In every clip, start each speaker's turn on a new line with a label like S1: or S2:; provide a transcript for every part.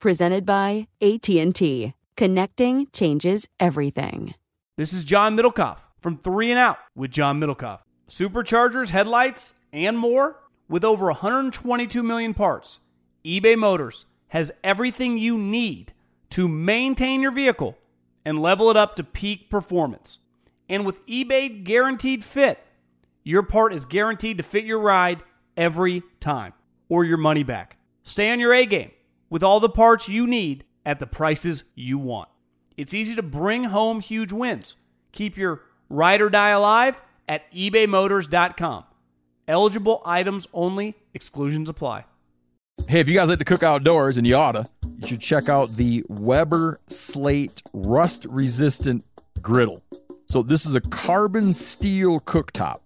S1: Presented by AT&T. Connecting changes everything.
S2: This is John Middlekauff from 3 and Out with John Middlekauff. Superchargers, headlights, and more with over 122 million parts. eBay Motors has everything you need to maintain your vehicle and level it up to peak performance. And with eBay Guaranteed Fit, your part is guaranteed to fit your ride every time or your money back. Stay on your A game with all the parts you need at the prices you want. It's easy to bring home huge wins. Keep your ride or die alive at ebaymotors.com. Eligible items only, exclusions apply.
S3: Hey, if you guys like to cook outdoors, and you oughta, you should check out the Weber Slate rust resistant griddle. So, this is a carbon steel cooktop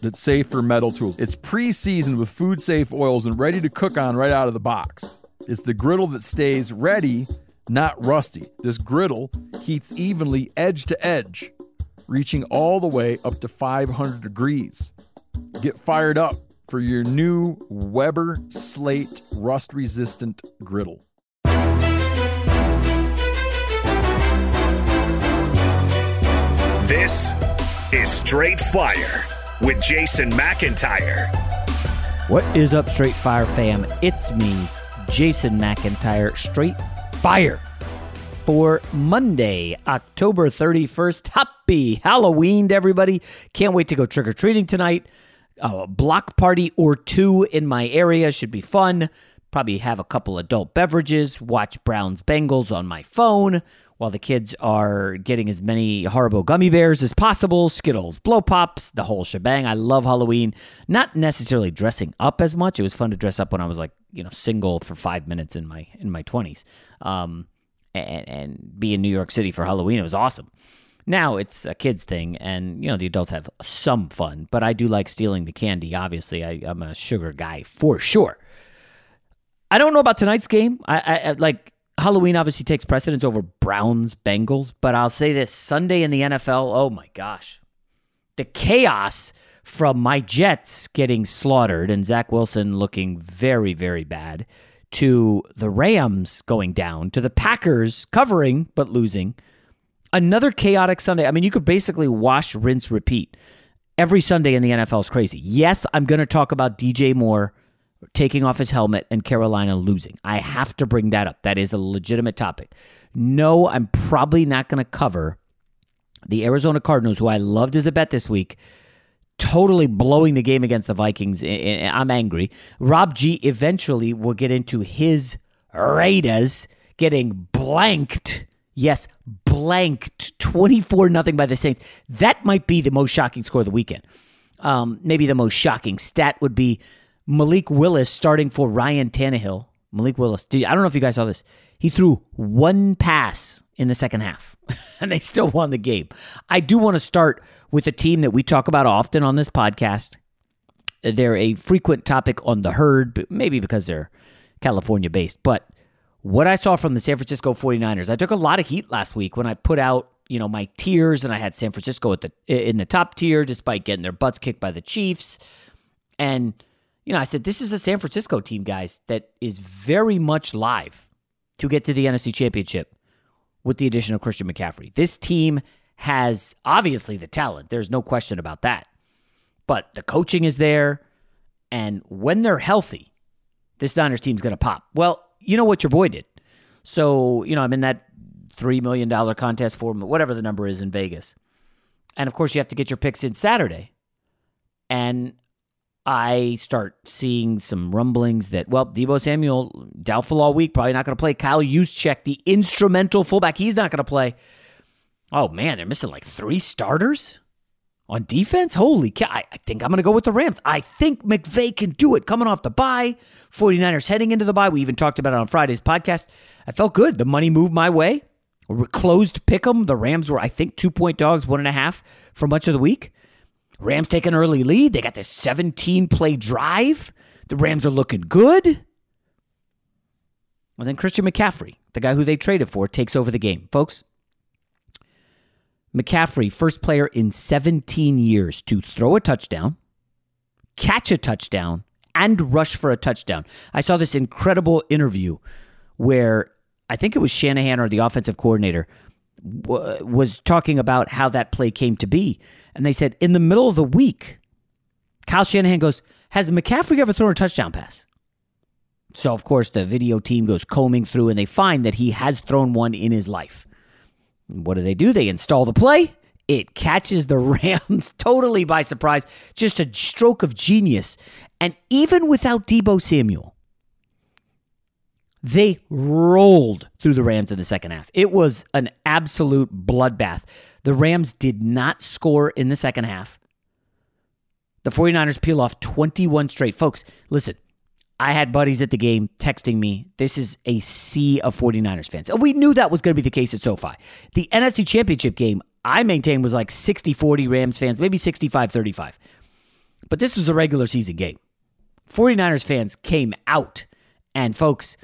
S3: that's safe for metal tools. It's pre seasoned with food safe oils and ready to cook on right out of the box. It's the griddle that stays ready, not rusty. This griddle heats evenly edge to edge, reaching all the way up to 500 degrees. Get fired up for your new Weber Slate rust resistant griddle.
S4: This is Straight Fire with Jason McIntyre.
S5: What is up, Straight Fire fam? It's me, Jason McIntyre, Straight Fire. For Monday, October 31st. Happy Halloween everybody. Can't wait to go trick or treating tonight. A block party or two in my area should be fun. Probably have a couple adult beverages, watch Browns Bengals on my phone while the kids are getting as many Haribo gummy bears as possible, Skittles, Blow Pops, the whole shebang. I love Halloween. Not necessarily dressing up as much. It was fun to dress up when I was like, you know, single for five minutes in my in my twenties, um, and, and be in New York City for Halloween. It was awesome. Now it's a kids thing, and you know the adults have some fun, but I do like stealing the candy. Obviously, I, I'm a sugar guy for sure. I don't know about tonight's game. I, I like Halloween obviously takes precedence over Browns Bengals, but I'll say this Sunday in the NFL, oh my gosh. The chaos from my Jets getting slaughtered and Zach Wilson looking very, very bad to the Rams going down to the Packers covering but losing. Another chaotic Sunday. I mean, you could basically wash, rinse, repeat. Every Sunday in the NFL is crazy. Yes, I'm going to talk about DJ Moore taking off his helmet and Carolina losing. I have to bring that up. That is a legitimate topic. No, I'm probably not going to cover the Arizona Cardinals, who I loved as a bet this week, totally blowing the game against the Vikings. I'm angry. Rob G eventually will get into his Raiders getting blanked. Yes, blanked 24 nothing by the Saints. That might be the most shocking score of the weekend. Um, maybe the most shocking stat would be Malik Willis starting for Ryan Tannehill. Malik Willis. I don't know if you guys saw this. He threw one pass in the second half, and they still won the game. I do want to start with a team that we talk about often on this podcast. They're a frequent topic on the herd, but maybe because they're California based, but what I saw from the San Francisco 49ers, I took a lot of heat last week when I put out, you know, my tiers and I had San Francisco at the in the top tier despite getting their butts kicked by the Chiefs. And you know, I said this is a San Francisco team, guys, that is very much live to get to the NFC Championship with the addition of Christian McCaffrey. This team has obviously the talent. There's no question about that. But the coaching is there and when they're healthy, this Niners team's going to pop. Well, you know what your boy did. So, you know, I'm in that $3 million contest for whatever the number is in Vegas. And of course, you have to get your picks in Saturday. And I start seeing some rumblings that, well, Deebo Samuel, doubtful all week, probably not going to play. Kyle Juszczyk, the instrumental fullback, he's not going to play. Oh, man, they're missing like three starters on defense. Holy cow. I, I think I'm going to go with the Rams. I think McVay can do it coming off the bye. 49ers heading into the bye. We even talked about it on Friday's podcast. I felt good. The money moved my way. We closed pick them. The Rams were, I think, two point dogs, one and a half for much of the week. Rams take an early lead. They got this 17 play drive. The Rams are looking good. And then Christian McCaffrey, the guy who they traded for, takes over the game. Folks, McCaffrey, first player in 17 years to throw a touchdown, catch a touchdown, and rush for a touchdown. I saw this incredible interview where I think it was Shanahan or the offensive coordinator was talking about how that play came to be. And they said, in the middle of the week, Kyle Shanahan goes, Has McCaffrey ever thrown a touchdown pass? So, of course, the video team goes combing through and they find that he has thrown one in his life. What do they do? They install the play. It catches the Rams totally by surprise. Just a stroke of genius. And even without Deebo Samuel, they rolled through the Rams in the second half. It was an absolute bloodbath. The Rams did not score in the second half. The 49ers peel off 21 straight. Folks, listen, I had buddies at the game texting me, this is a sea of 49ers fans. And we knew that was going to be the case at SoFi. The NFC Championship game, I maintain, was like 60 40 Rams fans, maybe 65 35. But this was a regular season game. 49ers fans came out, and folks,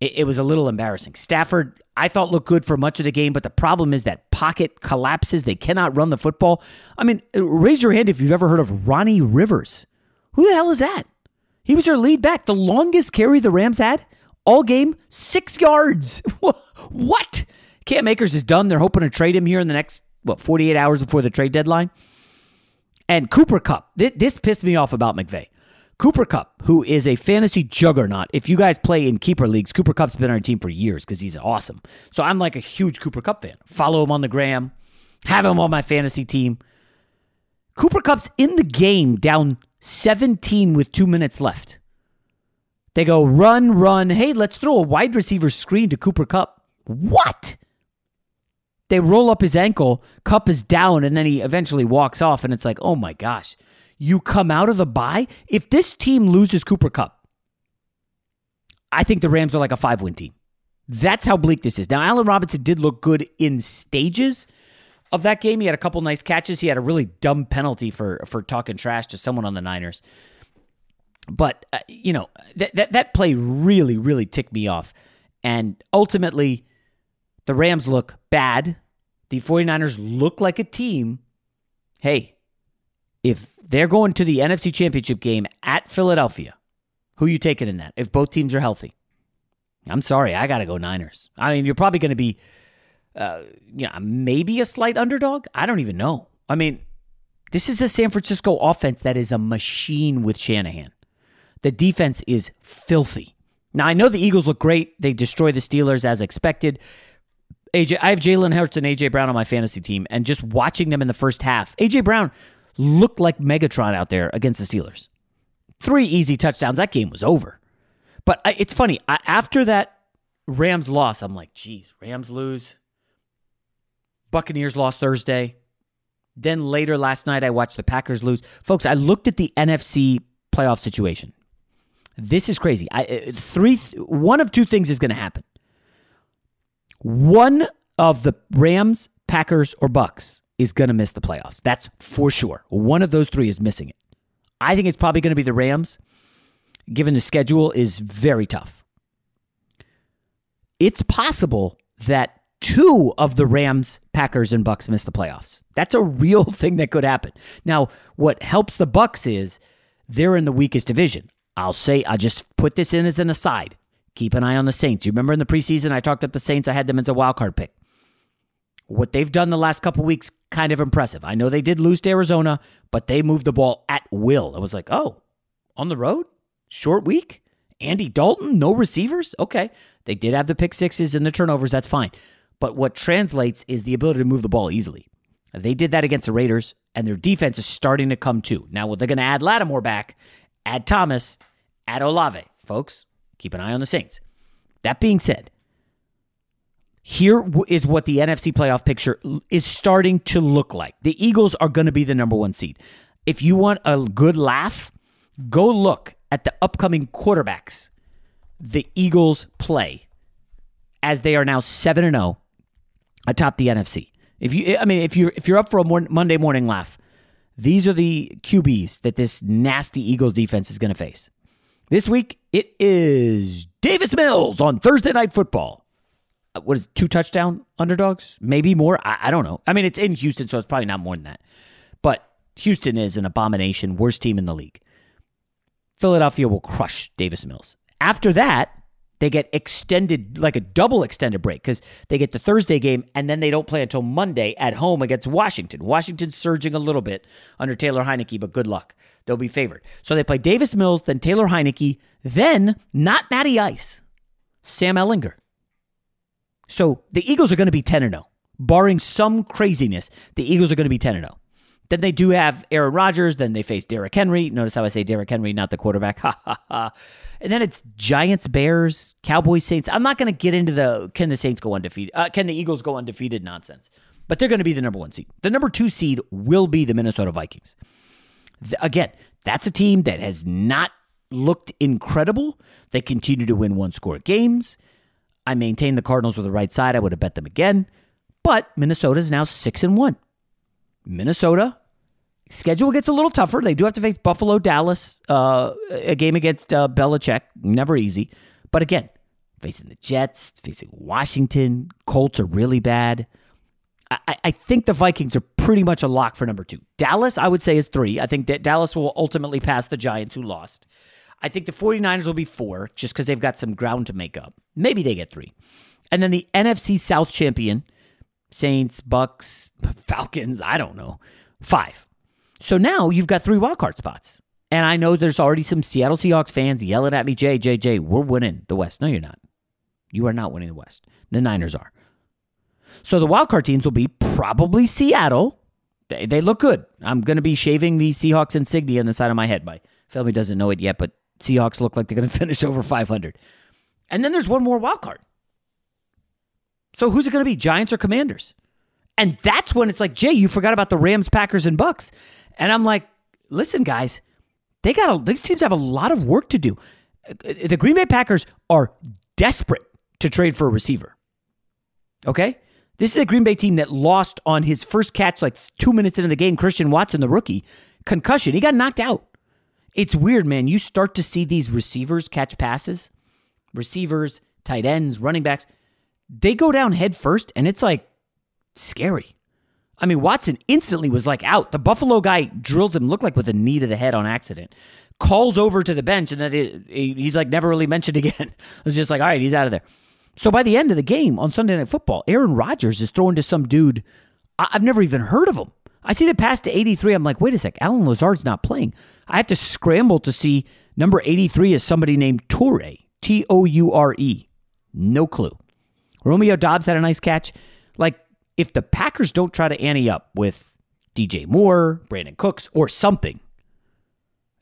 S5: it, it was a little embarrassing. Stafford, I thought looked good for much of the game, but the problem is that pocket collapses. They cannot run the football. I mean, raise your hand if you've ever heard of Ronnie Rivers. Who the hell is that? He was your lead back. The longest carry the Rams had all game, six yards. what? Cam Akers is done. They're hoping to trade him here in the next, what, 48 hours before the trade deadline. And Cooper Kupp. This pissed me off about McVay. Cooper Kupp, who is a fantasy juggernaut. If you guys play in keeper leagues, Cooper Kupp's been on our team for years because he's awesome. So I'm like a huge Cooper Kupp fan. Follow him on the gram, have him on my fantasy team. Cooper Kupp's in the game down 17 with two minutes left. They go run, run. Hey, let's throw a wide receiver screen to Cooper Kupp. What? They roll up his ankle. Kupp is down, and then he eventually walks off. And it's like, oh my gosh, you come out of the bye. If this team loses Cooper Kupp, I think the Rams are like a five win team. That's how bleak this is. Now, Allen Robinson did look good in stages of that game. He had a couple nice catches. He had a really dumb penalty for for talking trash to someone on the Niners. But uh, you know that that that play really really ticked me off. And ultimately the Rams look bad. The 49ers look like a team. Hey, if they're going to the NFC Championship game at Philadelphia, who you taking in that? If both teams are healthy. I'm sorry, I got to go Niners. I mean, you're probably going to be uh, you know, maybe a slight underdog. I don't even know. I mean, this is a San Francisco offense that is a machine with Shanahan. The defense is filthy. Now I know the Eagles look great. They destroy the Steelers as expected. AJ, I have Jalen Hurts and AJ Brown on my fantasy team, and just watching them in the first half, AJ Brown looked like Megatron out there against the Steelers. Three easy touchdowns. That game was over. But it's funny. After that Rams loss, I'm like, geez, Rams lose. Buccaneers lost Thursday. Then later last night, I watched the Packers lose. Folks, I looked at the NFC playoff situation. This is crazy. I, uh, three, one of two things is going to happen. One of the Rams, Packers, or Bucks is going to miss the playoffs. That's for sure. One of those three is missing it. I think it's probably going to be the Rams, given the schedule is very tough. it's possible that two of the Rams, Packers, and Bucks miss the playoffs. That's a real thing that could happen. Now, what helps the Bucks is they're in the weakest division. I'll say I'll just put this in as an aside. Keep an eye on the Saints. You remember in the preseason I talked up the Saints, I had them as a wild card pick. What they've done the last couple weeks, kind of impressive. I know they did lose to Arizona, but they moved the ball at will. I was like, oh, on the road? Short week? Andy Dalton, no receivers? Okay. They did have the pick sixes and the turnovers. That's fine. But what translates is the ability to move the ball easily. They did that against the Raiders, and their defense is starting to come too. Now, they're going to add Lattimore back, add Thomas, add Olave. Folks, keep an eye on the Saints. That being said, here is what the NFC playoff picture is starting to look like. The Eagles are going to be the number one seed. If you want a good laugh, go look at the upcoming quarterbacks the Eagles play as they are now 7 and 0 atop the NFC. If you I mean if you if you're up for a Monday morning laugh, these are the QBs that this nasty Eagles defense is going to face. This week it is Davis Mills on Thursday night football. Uh, what is it, two touchdown underdogs? Maybe more. I, I don't know. I mean, it's in Houston, so it's probably not more than that. But Houston is an abomination, worst team in the league. Philadelphia will crush Davis Mills. After that, they get extended, like a double extended break, because they get the Thursday game and then they don't play until Monday at home against Washington. Washington's surging a little bit under Taylor Heinicke, but good luck. They'll be favored. So they play Davis Mills, then Taylor Heinicke, then not Matty Ice, Sam Ehlinger. So the Eagles are going to be 10 0. Barring some craziness, the Eagles are going to be 10 0. Then they do have Aaron Rodgers. Then they face Derrick Henry. Notice how I say Derrick Henry, not the quarterback. Ha ha ha. And then it's Giants, Bears, Cowboys, Saints. I'm not going to get into the can the Saints go undefeated? Uh, can the Eagles go undefeated nonsense? But they're going to be the number one seed. The number two seed will be the Minnesota Vikings. The, again, that's a team that has not looked incredible. They continue to win one score games. I maintain the Cardinals were the right side. I would have bet them again. But Minnesota is now six and one. Minnesota schedule gets a little tougher. They do have to face Buffalo, Dallas, uh, a game against uh, Belichick, never easy. But again, facing the Jets, facing Washington, Colts are really bad. I, I think the Vikings are pretty much a lock for number two. Dallas, I would say, is three. I think that Dallas will ultimately pass the Giants, who lost. I think the 49ers will be four just because they've got some ground to make up. Maybe they get three. And then the NFC South champion, Saints, Bucks, Falcons, I don't know, five. So now you've got three wildcard spots. And I know there's already some Seattle Seahawks fans yelling at me, Jay, Jay, Jay, we're winning the West. No, you're not. You are not winning the West. The Niners are. So the wildcard teams will be probably Seattle. They, they look good. I'm going to be shaving the Seahawks insignia on the side of my head. My family doesn't know it yet, but Seahawks look like they're going to finish over 500. And then there's one more wild card. So who's it going to be, Giants or Commanders? And that's when it's like, Jay, you forgot about the Rams, Packers, and Bucks. And I'm like, listen, guys, they got a, these teams have a lot of work to do. Uh, the Green Bay Packers are desperate to trade for a receiver. Okay? This is a Green Bay team that lost on his first catch like two minutes into the game. Christian Watson, the rookie, concussion. He got knocked out. It's weird, man. You start to see these receivers catch passes, receivers, tight ends, running backs. They go down head first, and it's like scary. I mean, Watson instantly was like out. The Buffalo guy drills him, looked like with a knee to the head on accident. Calls over to the bench, and then he's like never really mentioned again. It's just like, all right, he's out of there. So by the end of the game on Sunday Night Football, Aaron Rodgers is throwing to some dude I've never even heard of him. I see the pass to 83. I'm like, wait a sec, Allen Lazard's not playing. I have to scramble to see number 83 is somebody named Toure, T O U R E. No clue. Romeo Doubs had a nice catch. Like, if the Packers don't try to ante up with DJ Moore, Brandin Cooks, or something,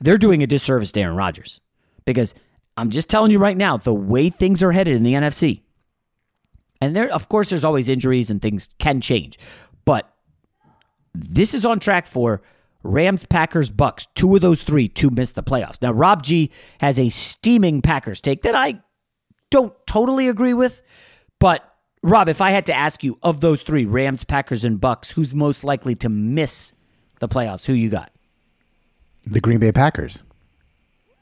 S5: they're doing a disservice to Aaron Rodgers. Because I'm just telling you right now, the way things are headed in the NFC, and there, of course, there's always injuries and things can change, but this is on track for Rams, Packers, Bucks. Two of those three to miss the playoffs. Now, Rob G has a steaming Packers take that I don't totally agree with, but Rob, if I had to ask you of those three, Rams, Packers, and Bucks, who's most likely to miss the playoffs? Who you got?
S6: The Green Bay Packers.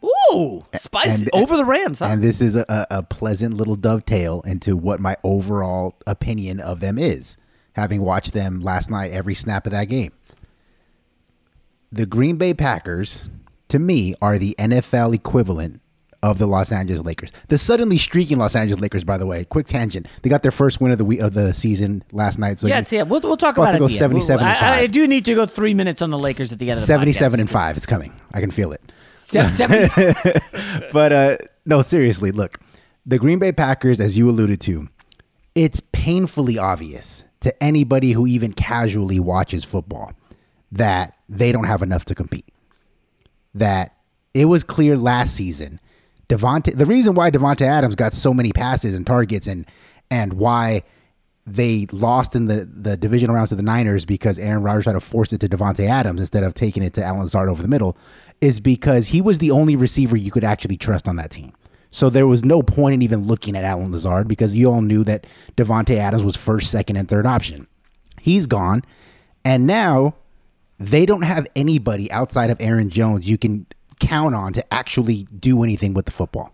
S5: Ooh, Oh, spicy
S6: And-
S5: over the Rams, huh?
S6: And this is a a pleasant little dovetail into what my overall opinion of them is, having watched them last night every snap of that game. The Green Bay Packers, to me, are the NFL equivalent of the Los Angeles Lakers. The suddenly streaking Los Angeles Lakers, by the way, quick tangent. They got their first win of the week of the season last night. So
S5: yeah,
S6: you-
S5: yeah, we'll, we'll talk
S6: about
S5: about
S6: to
S5: it.
S6: go
S5: end. We'll-
S6: 77 and
S5: I, I do need to go three minutes on the Lakers at the end of the
S6: 77
S5: podcast.
S6: and 5. It's coming. I can feel it.
S5: Seven-
S6: but uh no, seriously, look. The Green Bay Packers, as you alluded to, it's painfully obvious to anybody who even casually watches football that they don't have enough to compete. That it was clear last season. Davante the reason why Davante Adams got so many passes and targets and and why they lost in the, the divisional rounds to the Niners because Aaron Rodgers tried to force it to Davante Adams instead of taking it to Allen Lazard over the middle is because he was the only receiver you could actually trust on that team. So there was no point in even looking at Allen Lazard because you all knew that Davante Adams was first, second, and third option. He's gone. And now they don't have anybody outside of Aaron Jones you can count on to actually do anything with the football.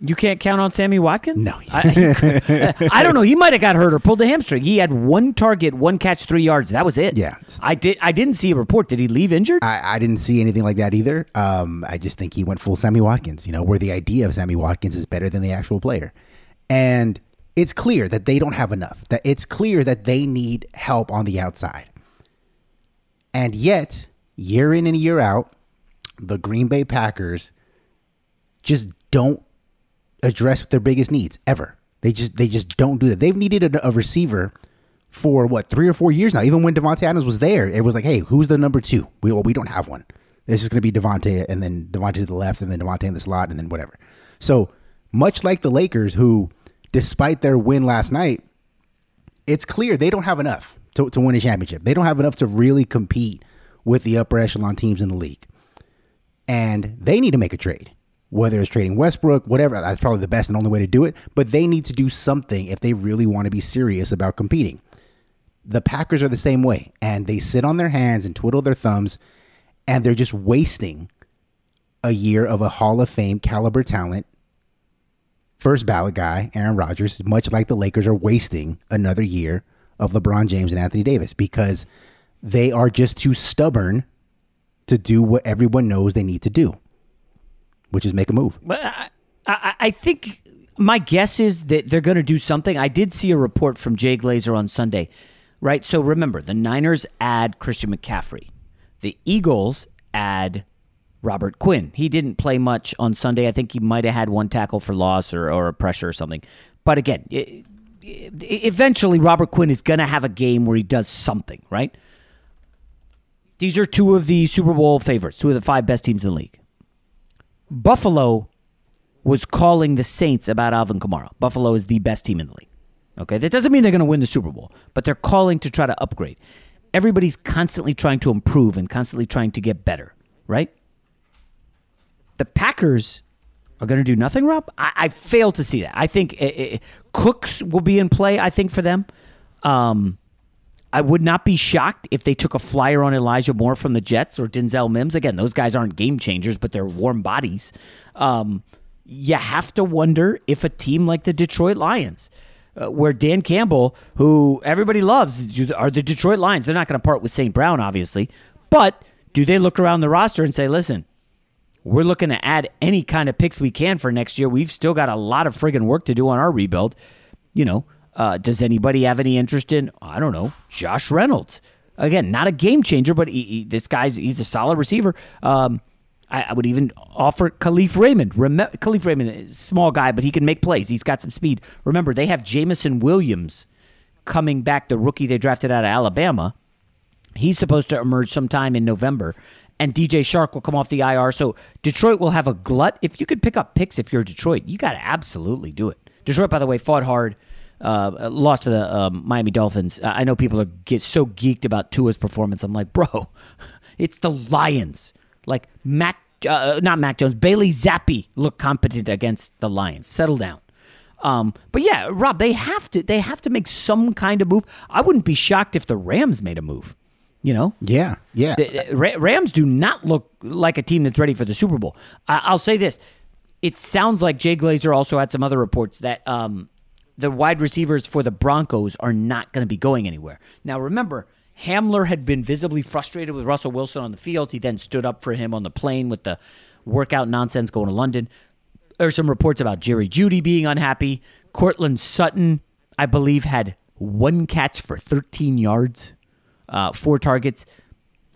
S5: You can't count on Sammy Watkins?
S6: No.
S5: I, I don't know. He might have got hurt or pulled a hamstring. He had one target, one catch, three yards. That was it.
S6: Yeah.
S5: I did. I didn't see a report. Did he leave injured?
S6: I, I didn't see anything like that either. Um, I just think he went full Sammy Watkins, you know, where the idea of Sammy Watkins is better than the actual player. And it's clear that they don't have enough, that it's clear that they need help on the outside. And yet, year in and year out, the Green Bay Packers just don't address their biggest needs ever. They just they just don't do that. They've needed a, a receiver for what three or four years now. Even when Davante Adams was there, it was like, hey, who's the number two? We well, we don't have one. This is going to be Davante, and then Davante to the left, and then Davante in the slot, and then whatever. So much like the Lakers, who, despite their win last night, it's clear they don't have enough to, to win a championship. They don't have enough to really compete with the upper echelon teams in the league. And they need to make a trade, whether it's trading Westbrook, whatever. That's probably the best and only way to do it. But they need to do something if they really want to be serious about competing. The Packers are the same way, and they sit on their hands and twiddle their thumbs, and they're just wasting a year of a Hall of Fame caliber talent first ballot guy, Aaron Rodgers, much like the Lakers are wasting another year of LeBron James and Anthony Davis because they are just too stubborn to do what everyone knows they need to do, which is make a move.
S5: But I, I, I think my guess is that they're going to do something. I did see a report from Jay Glazer on Sunday, right? So remember, the Niners add Christian McCaffrey, the Eagles add Robert Quinn. He didn't play much on Sunday. I think he might have had one tackle for loss or, or a pressure or something. But again, i i eventually Robert Quinn is going to have a game where he does something, right? These are two of the Super Bowl favorites, two of the five best teams in the league. Buffalo was calling the Saints about Alvin Kamara. Buffalo is the best team in the league. Okay, that doesn't mean they're going to win the Super Bowl, but they're calling to try to upgrade. Everybody's constantly trying to improve and constantly trying to get better, right? The Packers are going to do nothing, Rob. I, I fail to see that. I think uh, uh, Cooks will be in play. I think for them. Um, I would not be shocked if they took a flyer on Elijah Moore from the Jets or Denzel Mims. Again, those guys aren't game changers, but they're warm bodies. Um, you have to wonder if a team like the Detroit Lions, uh, where Dan Campbell, who everybody loves, are the Detroit Lions. They're not going to part with St. Brown, obviously, but do they look around the roster and say, listen, we're looking to add any kind of picks we can for next year. We've still got a lot of friggin' work to do on our rebuild. You know, uh, does anybody have any interest in, I don't know, Josh Reynolds? Again, not a game changer, but he, he, this guy's he's a solid receiver. Um, I, I, would even offer Kalif Raymond. Rem- Kalif Raymond is a small guy, but he can make plays. He's got some speed. Remember, they have Jameson Williams coming back, the rookie they drafted out of Alabama. He's supposed to emerge sometime in November and DJ Chark will come off the IR. So Detroit will have a glut. If you could pick up picks if you're Detroit, you got to absolutely do it. Detroit, by the way, fought hard, uh, lost to the um, Miami Dolphins. Uh, I know people are get so geeked about Tua's performance. I'm like, bro, it's the Lions. Like Mac, uh, not Mac Jones, Bailey Zappe look competent against the Lions. Settle down. Um, but yeah, Rob, they have to they have to make some kind of move. I wouldn't be shocked if the Rams made a move. You know,
S6: Yeah, yeah.
S5: the, the Rams do not look like a team that's ready for the Super Bowl. I, I'll say this: it sounds like Jay Glazer also had some other reports that um, the wide receivers for the Broncos are not going to be going anywhere. Now, remember, Hamler had been visibly frustrated with Russell Wilson on the field. He then stood up for him on the plane with the workout nonsense going to London. There's some reports about Jerry Jeudy being unhappy. Courtland Sutton, I believe, had one catch for 13 yards, uh, four targets.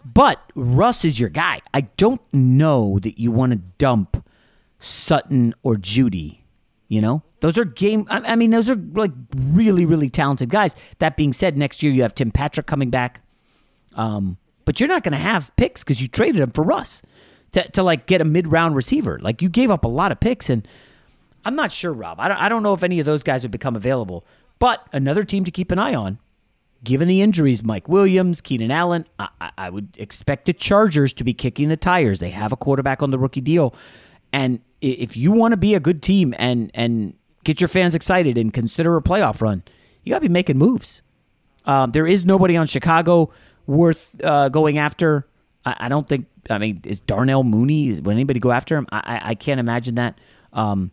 S5: But Russ is your guy. I don't know that you want to dump Sutton or Jeudy. You know, those are game. I mean, those are like really, really talented guys. That being said, next year you have Tim Patrick coming back. Um, but you're not going to have picks because you traded him for Russ to, to like get a mid round receiver. Like you gave up a lot of picks, and I'm not sure, Rob. I don't, I don't know if any of those guys would become available. But another team to keep an eye on, given the injuries, Mike Williams, Keenan Allen, I- I would expect the Chargers to be kicking the tires. They have a quarterback on the rookie deal, and if you want to be a good team and and get your fans excited and consider a playoff run, you got to be making moves. Um, there is nobody on Chicago worth uh, going after. I, I don't think. I mean, is Darnell Mooney? Would anybody go after him? I, I, can't imagine that. Um,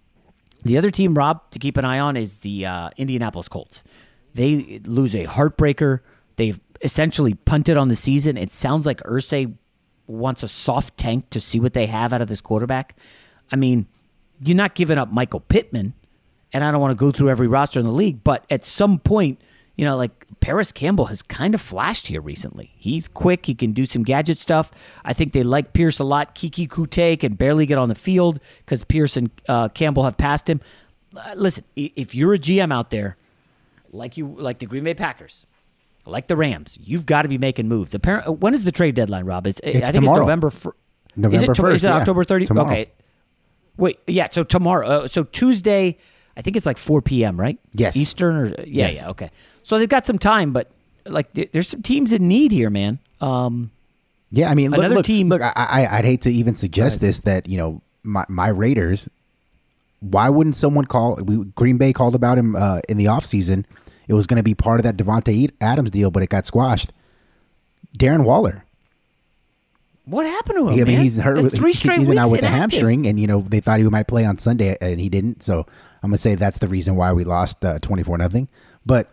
S5: the other team, Rob, to keep an eye on is the uh, Indianapolis Colts. They lose a heartbreaker. They've essentially punted on the season. It sounds like Irsay wants a soft tank to see what they have out of this quarterback. I mean, you're not giving up Michael Pittman, and I don't want to go through every roster in the league, but at some point, you know, like Parris Campbell has kind of flashed here recently. He's quick. He can do some gadget stuff. I think they like Pierce a lot. Keke Coutee can barely get on the field because Pierce and uh, Campbell have passed him. Uh, listen, if you're a GM out there, like you, like the Green Bay Packers, like the Rams, you've got to be making moves. Apparently, when is the trade deadline, Rob? It's, I think
S6: tomorrow.
S5: it's November. Is
S6: November
S5: it, to- Is it
S6: yeah.
S5: October 30th?
S6: Tomorrow.
S5: Okay. Wait, yeah. So tomorrow, uh, so Tuesday, I think it's like 4 p.m. Right?
S6: Yes.
S5: Eastern or yeah,
S6: Yes.
S5: yeah. Okay. So they've got some time, but like there- there's some teams in need here, man. Um,
S6: Yeah, I mean, look,
S5: Another
S6: look,
S5: team-
S6: Look, I, I, I'd hate to even suggest this that you know my my Raiders. Why wouldn't someone call? We, Green Bay called about him uh, in the offseason. It was going to be part of that Davante Adams deal, but it got squashed. Darren Waller.
S5: What happened to him?
S6: Yeah, I mean,
S5: man?
S6: he's hurt.
S5: That's
S6: With,
S5: three straight
S6: he's
S5: weeks
S6: been out with the
S5: inactive.
S6: hamstring, and you know they thought he might play on Sunday, and he didn't. So I'm gonna say that's the reason why we lost twenty four nothing. But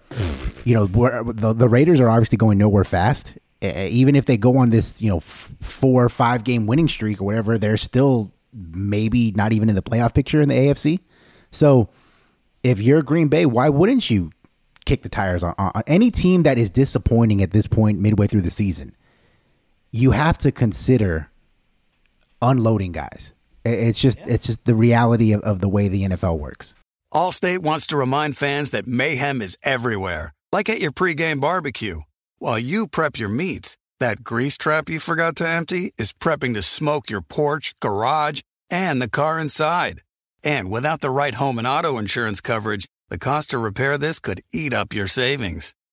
S6: you know, the, the Raiders are obviously going nowhere fast. Uh, even if they go on this, you know, f- four or five game winning streak or whatever, they're still maybe not even in the playoff picture in the AFC. So if you're Green Bay, why wouldn't you kick the tires on, on any team that is disappointing at this point midway through the season? You have to consider unloading guys. It's just it's just the reality of, of the way the NFL works.
S7: Allstate wants to remind fans that mayhem is everywhere, like at your pregame barbecue. While you prep your meats, that grease trap you forgot to empty is prepping to smoke your porch, garage, and the car inside. And without the right home and auto insurance coverage, the cost to repair this could eat up your savings.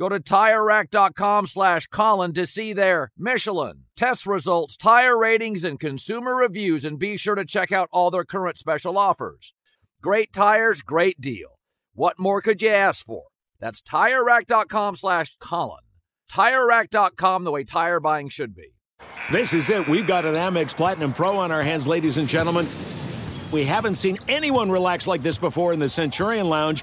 S8: Go to TireRack.com slash Colin to see their Michelin, test results, tire ratings, and consumer reviews, and be sure to check out all their current special offers. Great tires, great deal. What more could you ask for? That's TireRack.com slash Colin. TireRack.com, the way tire buying should be.
S9: This is it. We've got an Amex Platinum Pro on our hands, ladies and gentlemen. We haven't seen anyone relax like this before in the Centurion Lounge.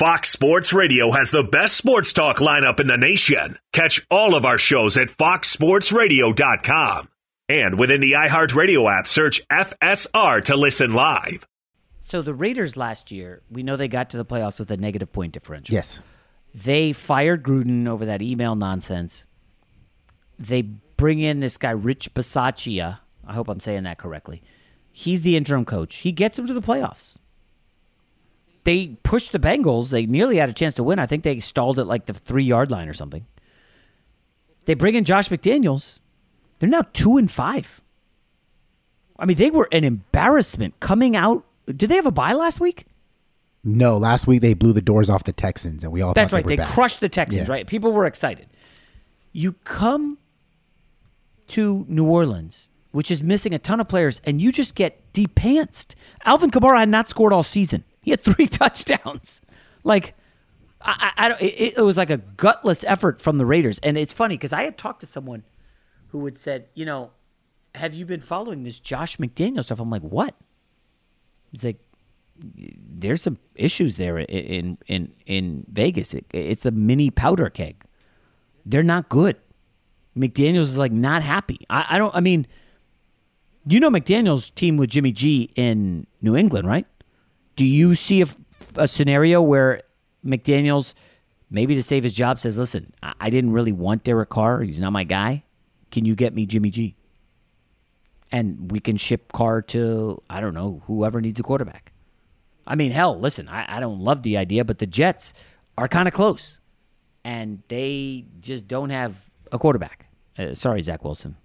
S4: Fox Sports Radio has the best sports talk lineup in the nation. Catch all of our shows at foxsportsradio.com. And within the iHeartRadio app, search FSR to listen live.
S5: So the Raiders last year, we know they got to the playoffs with a negative point differential.
S6: Yes.
S5: They fired Gruden over that email nonsense. They bring in this guy, Rich Bisaccia. I hope I'm saying that correctly. He's the interim coach. He gets them to the playoffs. They pushed the Bengals. They nearly had a chance to win. I think they stalled at like the three yard line or something. They bring in Josh McDaniels. They're now two and five. I mean, they were an embarrassment coming out. Did they have a bye last week?
S6: No, last week they blew the doors off the Texans, and we all
S5: That's right.
S6: they
S5: They crushed the Texans,
S6: Yeah.
S5: right? People were excited. You come to New Orleans, which is missing a ton of players, and you just get depantsed. Alvin Kamara had not scored all season. He had three touchdowns. Like, I, I, I don't, it, it was like a gutless effort from the Raiders. And it's funny because I had talked to someone who had said, you know, have you been following this Josh McDaniel stuff? I'm like, what? He's like, there's some issues there in in in, Vegas. It, it's a mini powder keg. They're not good. McDaniels is like not happy. I, I don't. I mean, you know McDaniel's team with Jimmy G in New England, right? Do you see a, a scenario where McDaniels maybe to save his job says, "Listen, I, I didn't really want Derek Carr. He's not my guy. Can you get me Jimmy G?" And we can ship Carr to I don't know whoever needs a quarterback. I mean, hell, listen, I, I don't love the idea, but the Jets are kind of close, and they just don't have a quarterback. Uh, sorry, Zach Wilson.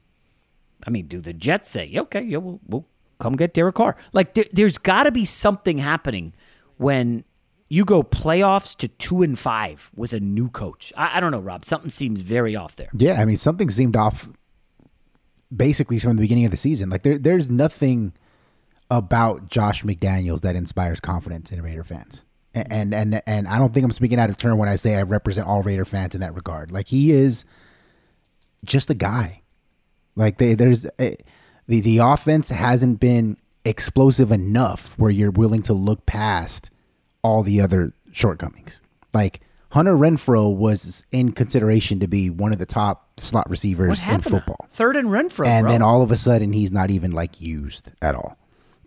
S5: I mean, do the Jets say, okay, yeah, we'll, we'll come get Derek Carr? Like, there, there's got to be something happening when you go playoffs to two and five with a new coach. I, I don't know, Rob. Something seems very off there.
S6: Yeah, I mean something seemed off basically from the beginning of the season. Like there there's nothing about Josh McDaniels that inspires confidence in Raider fans. And and and I don't think I'm speaking out of turn when I say I represent all Raider fans in that regard. Like he is just a guy. Like they, there's a, the the offense hasn't been explosive enough where you're willing to look past all the other shortcomings. Like Hunter Renfrow was in consideration to be one of the top slot receivers in football.
S5: Third and Renfrow,
S6: and
S5: bro.
S6: then all of a sudden he's not even like used at all.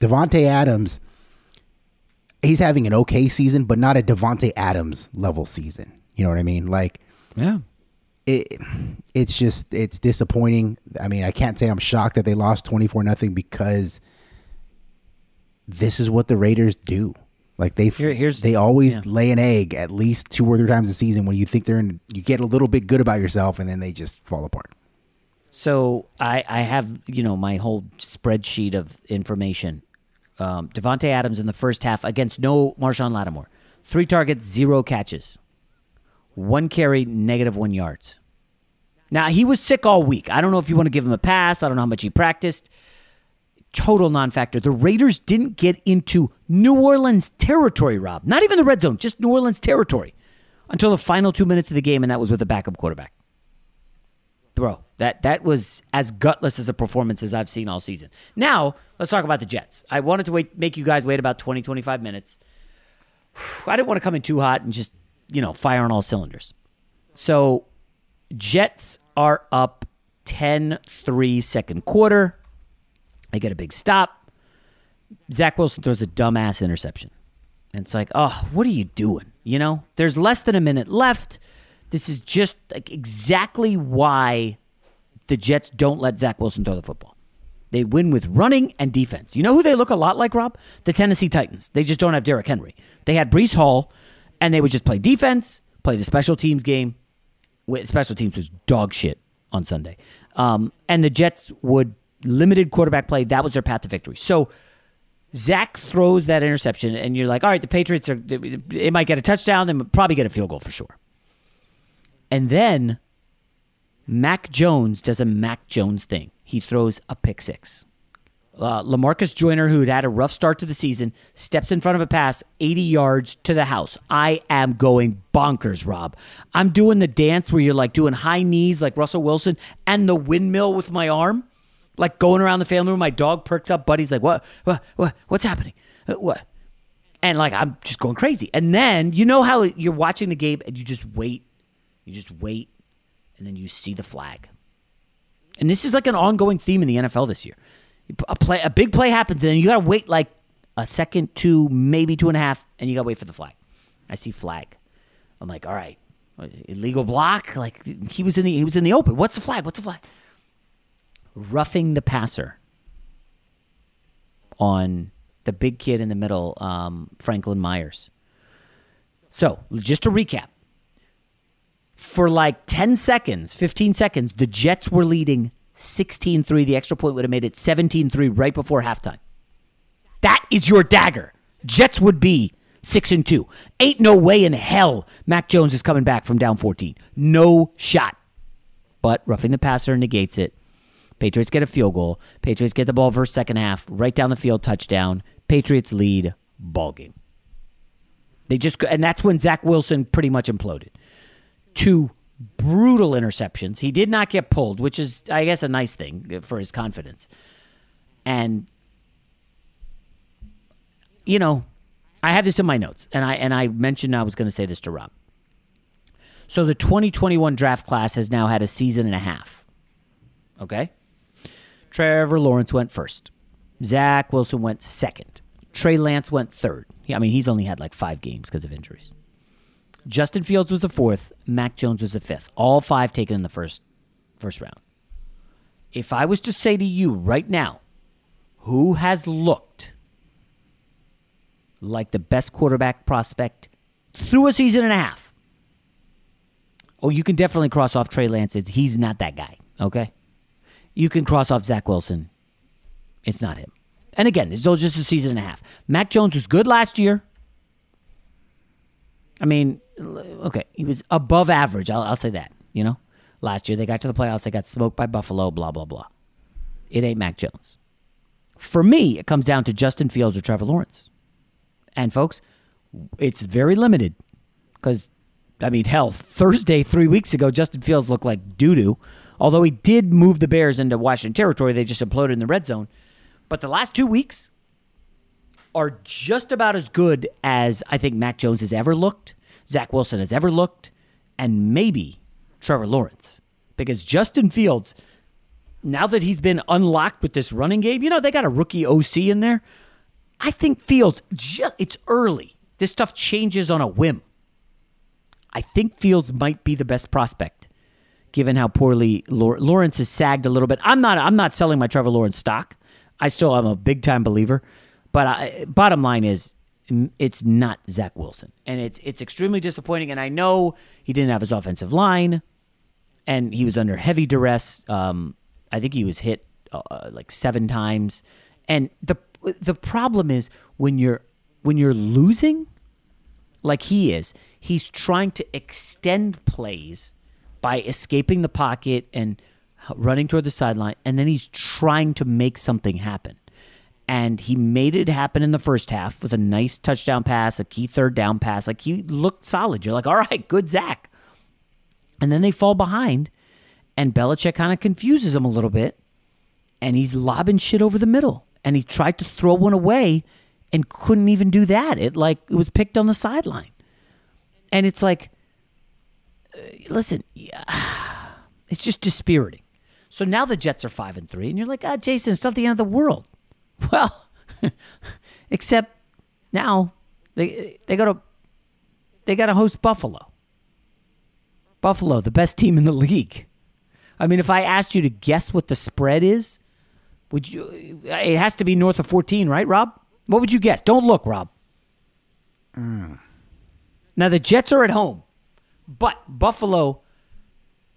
S6: Davante Adams, he's having an okay season, but not a Davante Adams level season. You know what I mean? Like,
S5: yeah,
S6: it it's just it's disappointing. I mean, I can't say I'm shocked that they lost twenty four nothing because this is what the Raiders do. Like they
S5: Here-
S6: they always
S5: yeah.
S6: lay an egg at least two or three times a season when you think they're in. You get a little bit good about yourself, and then they just fall apart.
S5: So I, I have you know my whole spreadsheet of information. Um, Davante Adams in the first half against no Marshon Lattimore, three targets, zero catches, one carry, negative one yards. Now he was sick all week. I don't know if you want to give him a pass. I don't know how much he practiced. Total non-factor. The Raiders didn't get into New Orleans territory, Rob. Not even the red zone, just New Orleans territory until the final two minutes of the game, and that was with a backup quarterback bro that that was as gutless as a performance as i've seen all season now let's talk about the jets i wanted to wait make you guys wait about 20 25 minutes i didn't want to come in too hot and just you know fire on all cylinders so jets are up 10-3 second quarter they get a big stop zach wilson throws a dumbass interception and it's like oh what are you doing you know there's less than a minute left this is just like exactly why the Jets don't let Zach Wilson throw the football. They win with running and defense. You know who they look a lot like, Rob? The Tennessee Titans. They just don't have Derrick Henry. They had Breece Hall, and they would just play defense, play the special teams game. Special teams was dog shit on Sunday. Um, and the Jets would limited quarterback play. That was their path to victory. So Zach throws that interception, and you're like, all right, the Patriots are, they might get a touchdown. They might probably get a field goal for sure. And then Mac Jones does a Mac Jones thing. He throws a pick six. Uh, Lamarcus Joyner, who had had a rough start to the season, steps in front of a pass 80 yards to the house. I am going bonkers, Rob. I'm doing the dance where you're like doing high knees like Russell Wilson and the windmill with my arm, like going around the family room. My dog perks up. Buddy's like, "What? What? What? What's happening? Uh, What?" And like I'm just going crazy. And then you know how you're watching the game and you just wait you just wait, and then you see the flag. And this is like an ongoing theme in the NFL this year. A play, a big play happens, and then you got to wait like a second, two, maybe two and a half, and you got to wait for the flag. I see flag. I'm like, all right, illegal block. Like he was in the he was in the open. What's the flag? What's the flag? Roughing the passer on the big kid in the middle, um, Franklin Myers. So just to recap, for like 10 seconds, 15 seconds, the Jets were leading 16 3. The extra point would have made it 17 3 right before halftime. That is your dagger. Jets would be 6 and 2. Ain't no way in hell Mac Jones is coming back from down 14. No shot. But roughing the passer negates it. Patriots get a field goal. Patriots get the ball first second half, right down the field, touchdown. Patriots lead, ball game. They just and that's when Zach Wilson pretty much imploded two brutal interceptions. He did not get pulled, which is, I guess, a nice thing for his confidence. And you know, I have this in my notes, and I and I mentioned I was going to say this to Rob. So the 2021 draft class has now had a season and a half. Okay, Trevor Lawrence went first. Zach Wilson went second. Trey Lance went third. I mean, he's only had like five games because of injuries. Justin Fields was the fourth. Mac Jones was the fifth. All five taken in the first first round. If I was to say to you right now, who has looked like the best quarterback prospect through a season and a half? Oh, you can definitely cross off Trey Lance. He's not that guy. Okay, you can cross off Zach Wilson. It's not him. And again, this is just a season and a half. Mac Jones was good last year. I mean, okay, he was above average. I'll, I'll say that. You know, last year they got to the playoffs, they got smoked by Buffalo. Blah blah blah. It ain't Mac Jones. For me, it comes down to Justin Fields or Trevor Lawrence. And folks, it's very limited because, I mean, hell, Thursday three weeks ago, Justin Fields looked like doo doo. Although he did move the Bears into Washington territory, they just imploded in the red zone. But the last two weeks are just about as good as I think Mac Jones has ever looked, Zach Wilson has ever looked, and maybe Trevor Lawrence. Because Justin Fields, now that he's been unlocked with this running game, you know, they got a rookie OC in there. I think Fields, it's early. This stuff changes on a whim. I think Fields might be the best prospect, given how poorly Lawrence has sagged a little bit. I'm not. I'm not selling my Trevor Lawrence stock. I still am a big time believer. But I, bottom line is, it's not Zach Wilson, and it's it's extremely disappointing. And I know he didn't have his offensive line, and he was under heavy duress. Um, I think he was hit uh, like seven times, and the the problem is when you're when you're losing, like he is, he's trying to extend plays by escaping the pocket and running toward the sideline, and then he's trying to make something happen. And he made it happen in the first half with a nice touchdown pass, a key third down pass. Like he looked solid. You're like, all right, good Zach. And then they fall behind, and Belichick kind of confuses him a little bit, and he's lobbing shit over the middle. And he tried to throw one away and couldn't even do that. It like it was picked on the sideline. And it's like, uh, listen, it's just dispiriting. So now the Jets are five and three, and you're like, ah, Jason, it's not the end of the world. Well, except now they they got to they got to host Buffalo. Buffalo, the best team in the league. I mean, if I asked you to guess what the spread is, would you? It has to be north of fourteen, right, Rob? What would you guess? Don't look, Rob. Mm. Now the Jets are at home, but Buffalo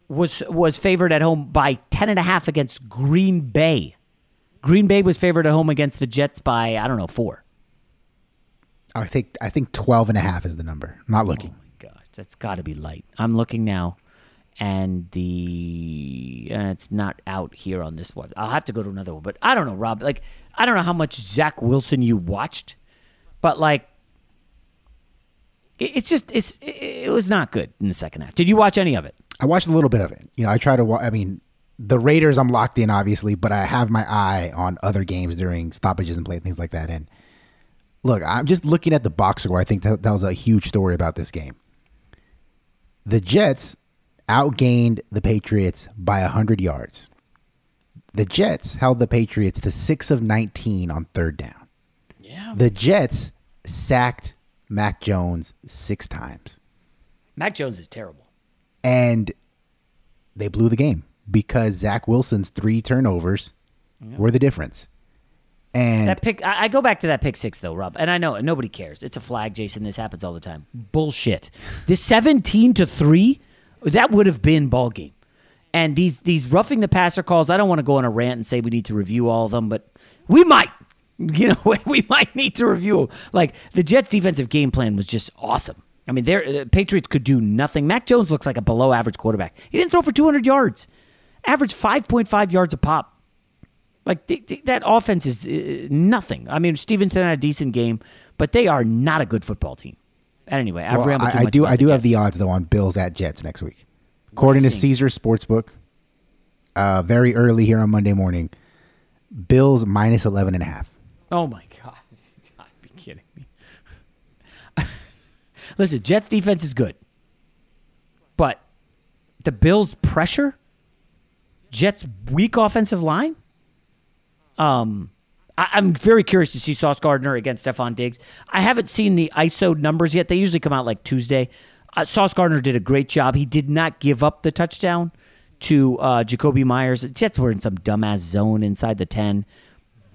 S5: was was favored at home by ten and a half against Green Bay. Green Bay was favored at home against the Jets by I don't know four.
S6: I think I think 12 and a half is the number. I'm not looking.
S5: Oh my gosh, that's got to be light. I'm looking now, and the uh, it's not out here on this one. I'll have to go to another one, but I don't know, Rob. Like I don't know how much Zach Wilson you watched, but like it- it's just it's it was not good in the second half. Did you watch any of it?
S6: I watched a little bit of it. You know, I try to. wa- I mean, the Raiders, I'm locked in, obviously, but I have my eye on other games during stoppages and play things like that. And look, I'm just looking at the box score. I think that tells a huge story about this game. The Jets outgained the Patriots by 100 yards. The Jets held the Patriots to 6 of 19 on third down.
S5: Yeah.
S6: The Jets sacked Mac Jones six times.
S5: Mac Jones is terrible.
S6: and they blew the game because Zach Wilson's three turnovers were the difference. And
S5: that pick, I, I go back to that pick six though, Rob, and I know nobody cares. It's a flag, Jason. This happens all the time. Bullshit. This seventeen to three, that would have been ball game. And these these roughing the passer calls, I don't want to go on a rant and say we need to review all of them, but we might. You know, we might need to review. Like the Jets' defensive game plan was just awesome. I mean, their the Patriots could do nothing. Mac Jones looks like a below average quarterback. He didn't throw for 200 yards, average 5.5 yards a pop. Like th- th- that offense is uh, nothing. I mean, Stevenson had a decent game, but they are not a good football team. And anyway, I've
S6: well,
S5: rambled
S6: I, I do I do have the odds though on Bills at Jets next week. According to? Caesar Sportsbook, uh, very early here on Monday morning, Bills minus 11 and a half.
S5: Oh my god! You gotta be kidding me. Listen, Jets defense is good, but the Bills pressure, Jets weak offensive line. Um, I, I'm very curious to see Sauce Gardner against Stefon Diggs. I haven't seen the ISO numbers yet. They usually come out like Tuesday. Uh, Sauce Gardner did a great job. He did not give up the touchdown to uh, Jakobi Meyers. Jets were in some dumbass zone inside the ten,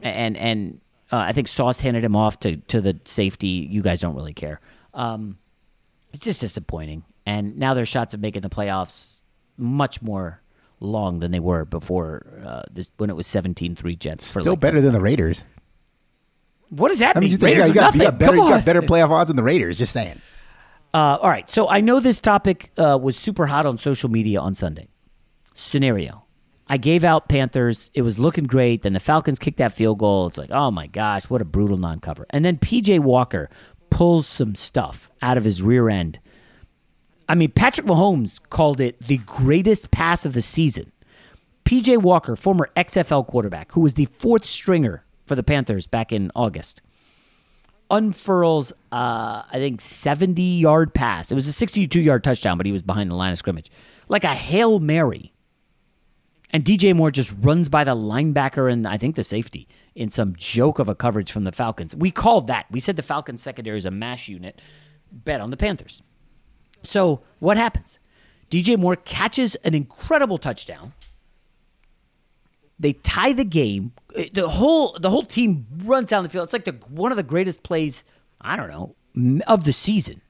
S5: and and uh, I think Sauce handed him off to to the safety. You guys don't really care. Um, it's just disappointing. And now their shots of making the playoffs much more long than they were before uh, this when it was 17-3 Jets. For
S6: Still
S5: like
S6: better than the Raiders.
S5: What does that
S6: I mean,
S5: mean? Raiders
S6: got, you, got, you got better, you got better playoff odds than the Raiders. Just saying.
S5: Uh, all right. So I know this topic uh, was super hot on social media on Sunday. Scenario. I gave out Panthers. It was looking great. Then the Falcons kicked that field goal. It's like, oh my gosh, what a brutal non cover. And then PJ Walker pulls some stuff out of his rear end. I mean, Patrick Mahomes called it the greatest pass of the season. PJ Walker, former XFL quarterback, who was the fourth stringer for the Panthers back in August, unfurls, uh, I think, 70 yard pass. It was a 62 yard touchdown, but he was behind the line of scrimmage. Like a Hail Mary. And DJ Moore just runs by the linebacker and I think the safety in some joke of a coverage from the Falcons. We called that. We said the Falcons secondary is a mash unit. Bet on the Panthers. So what happens? DJ Moore catches an incredible touchdown. They tie the game. The whole the whole team runs down the field. It's like the one of the greatest plays I don't know, of the season.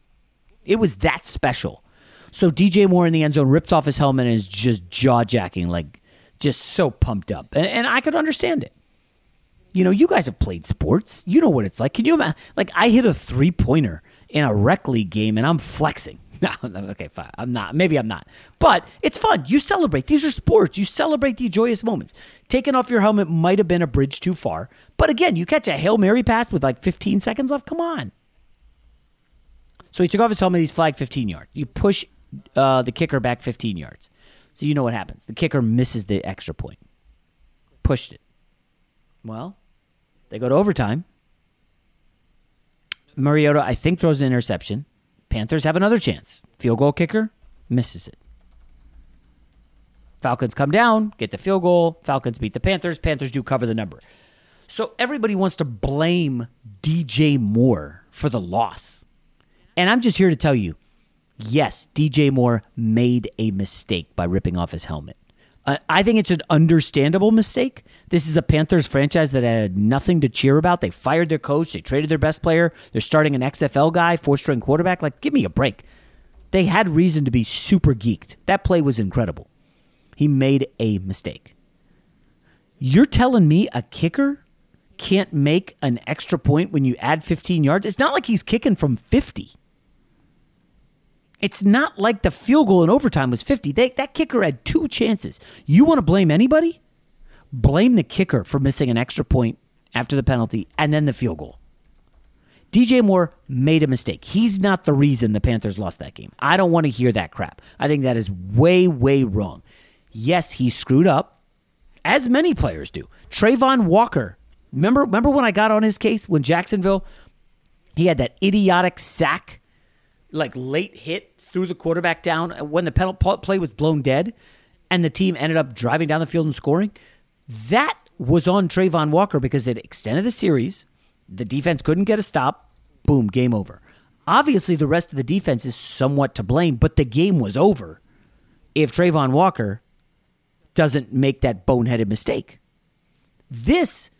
S5: It was that special. So DJ Moore in the end zone rips off his helmet and is just jaw jacking, like just so pumped up. And, and I could understand it. You know, you guys have played sports. You know what it's like. Can you imagine? Like, I hit a three pointer in a rec league game and I'm flexing. No, okay, fine. I'm not. Maybe I'm not. But it's fun. You celebrate. These are sports. You celebrate the joyous moments. Taking off your helmet might have been a bridge too far. But again, you catch a Hail Mary pass with like 15 seconds left. Come on. So he took off his helmet. He's flagged 15 yards. You push uh, the kicker back 15 yards. So you know what happens. The kicker misses the extra point. Pushed it. Well, they go to overtime. Mariota, I think, throws an interception. Panthers have another chance. Field goal kicker misses it. Falcons come down, get the field goal. Falcons beat the Panthers. Panthers do cover the number. So everybody wants to blame DJ Moore for the loss. And I'm just here to tell you yes, DJ Moore made a mistake by ripping off his helmet. I think it's an understandable mistake. This is a Panthers franchise that had nothing to cheer about. They fired their coach, they traded their best player, they're starting an XFL guy, four string quarterback. Like, give me a break. They had reason to be super geeked. That play was incredible. He made a mistake. You're telling me a kicker can't make an extra point when you add 15 yards? It's not like he's kicking from 50. It's not like the field goal in overtime was 50. They, that kicker had two chances. You want to blame anybody? Blame the kicker for missing an extra point after the penalty and then the field goal. DJ Moore made a mistake. He's not the reason the Panthers lost that game. I don't want to hear that crap. I think that is way, way wrong. Yes, he screwed up, as many players do. Travon Walker. Remember, remember when I got on his case when Jacksonville, he had that idiotic sack like late hit threw the quarterback down when the penalty play was blown dead and the team ended up driving down the field and scoring. That was on Travon Walker because it extended the series. The defense couldn't get a stop. Boom, game over. Obviously, the rest of the defense is somewhat to blame, but the game was over if Travon Walker doesn't make that boneheaded mistake. This,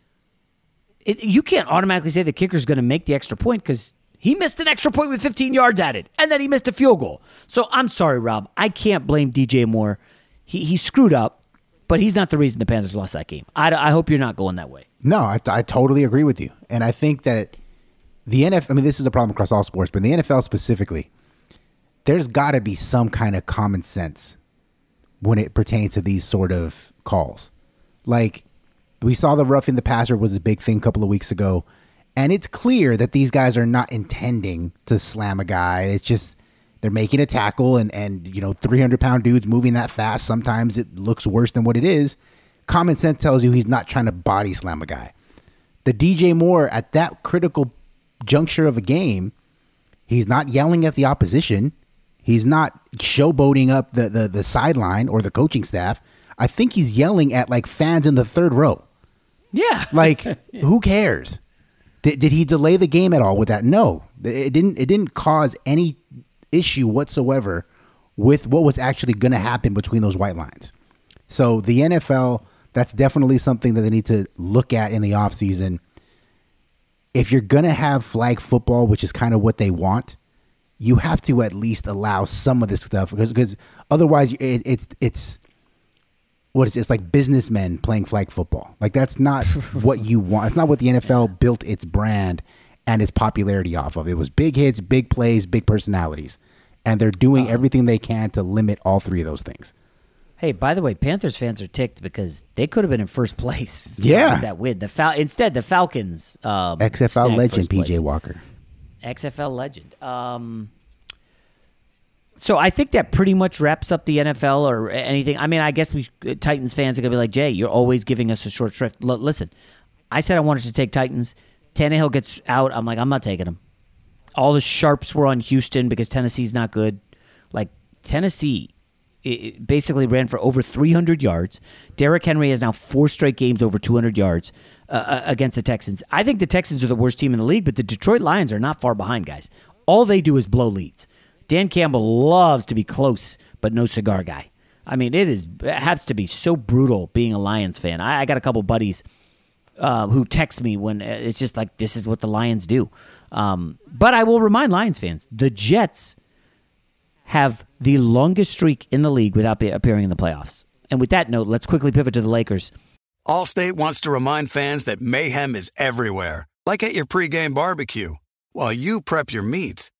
S5: it, you can't automatically say the kicker's going to make the extra point because he missed an extra point with 15 yards added, and then he missed a field goal. So I'm sorry, Rob. I can't blame DJ Moore. He, he screwed up, but he's not the reason the Panthers lost that game. I, I hope you're not going that way.
S6: No, I, I totally agree with you. And I think that the NFL, I mean, this is a problem across all sports, but in the NFL specifically, there's got to be some kind of common sense when it pertains to these sort of calls. Like, we saw the roughing the passer was a big thing a couple of weeks ago. And it's clear that these guys are not intending to slam a guy. It's just they're making a tackle and, and you know, 300 pound dudes moving that fast. Sometimes it looks worse than what it is. Common sense tells you he's not trying to body slam a guy. The DJ Moore at that critical juncture of a game, he's not yelling at the opposition. He's not showboating up the, the, the sideline or the coaching staff. I think he's yelling at like fans in the third row.
S5: Yeah.
S6: Like, who cares? Did, did he delay the game at all with that? No, it didn't. It didn't cause any issue whatsoever with what was actually going to happen between those white lines. So the NFL, that's definitely something that they need to look at in the offseason. If you're going to have flag football, which is kind of what they want, you have to at least allow some of this stuff because, because otherwise it, it's it's what is it? It's like businessmen playing flag football. Like that's not what you want. It's not what the NFL built its brand and its popularity off of. It was big hits, big plays, big personalities. And they're doing everything they can to limit all three of those things.
S5: Hey, by the way, Panthers fans are ticked because they could have been in first place.
S6: Yeah.
S5: that win. The Fal- instead the Falcons. Um,
S6: XFL legend. PJ Walker.
S5: XFL legend. Um, so I think that pretty much wraps up the NFL or anything. I mean, I guess we Titans fans are gonna be like, Jay, you're always giving us a short shrift. L- listen, I said I wanted to take Titans. Tannehill gets out. I'm like, I'm not taking him. All the sharps were on Houston because Tennessee's not good. Like Tennessee, it basically ran for over 300 yards. Derrick Henry has now four straight games over 200 yards uh, uh, against the Texans. I think the Texans are the worst team in the league, but the Detroit Lions are not far behind, guys. All they do is blow leads. Dan Campbell loves to be close, but no cigar guy. I mean, it is it has to be so brutal being a Lions fan. I, I got a couple buddies uh, who text me when uh, it's just like this is what the Lions do. Um, but I will remind Lions fans: the Jets have the longest streak in the league without be- appearing in the playoffs. And with that note, let's quickly pivot to the Lakers.
S7: Allstate wants to remind fans that mayhem is everywhere, like at your pregame barbecue. While you prep your meats,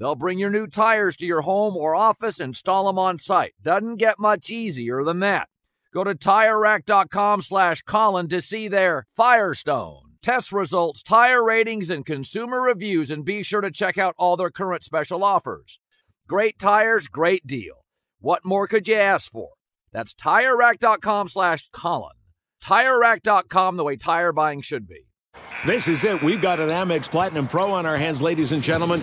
S8: They'll bring your new tires to your home or office, and install them on site. Doesn't get much easier than that. Go to TireRack.com slash Colin to see their Firestone test results, tire ratings, and consumer reviews, and be sure to check out all their current special offers. Great tires, great deal. What more could you ask for? That's TireRack.com slash Colin. TireRack.com, the way tire buying should be.
S9: This is it. We've got an Amex Platinum Pro on our hands, ladies and gentlemen.